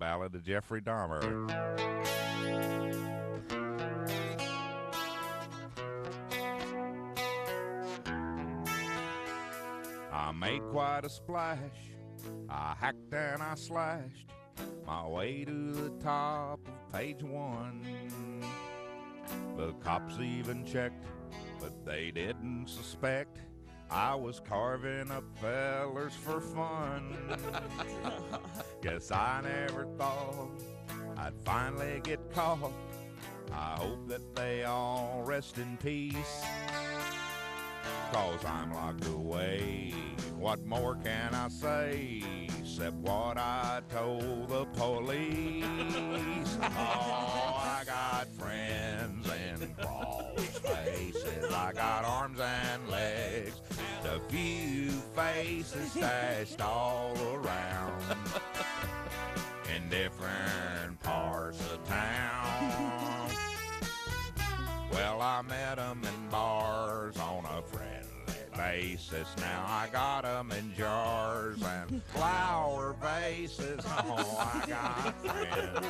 Ballad of Jeffrey Dahmer. I made quite a splash. I hacked and I slashed my way to the top of page one. The cops even checked, but they didn't suspect I was carving up fellers for fun. Guess I never thought I'd finally get caught. I hope that they all rest in peace. Cause I'm locked away. What more can I say except what I told the police? Oh, I got friends in crawl spaces. I got arms and legs. A few faces stashed all around in different parts of town. Well, I met 'em in bars on a friendly basis. Now I got 'em in jars and flower vases. Oh, I got friends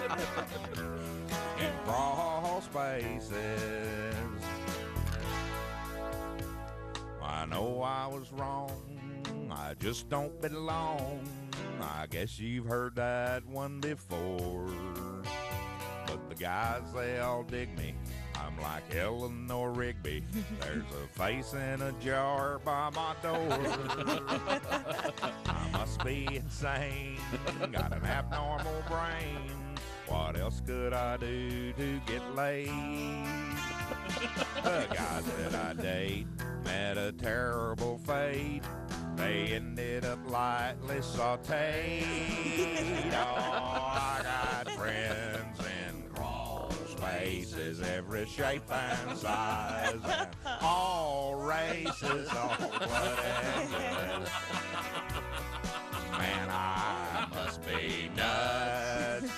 in crawl spaces. I know I was wrong. I just don't belong. I guess you've heard that one before. But the guys, they all dig me. I'm like Eleanor Rigby. There's a face in a jar by my door. I must be insane. Got an abnormal brain. What else could I do to get laid? The guys that I date met a terrible fate. They ended up lightly sauteed. Oh, I got friends in crawl spaces, every shape and size, and all races, all whatever. Man, I must be nuts.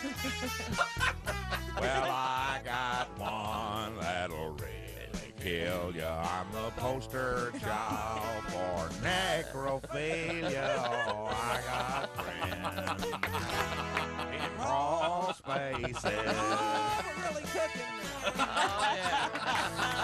well, you. I'm the poster child for necrophilia. I got friends in crawl spaces. Oh, we're really cooking. Oh, yeah.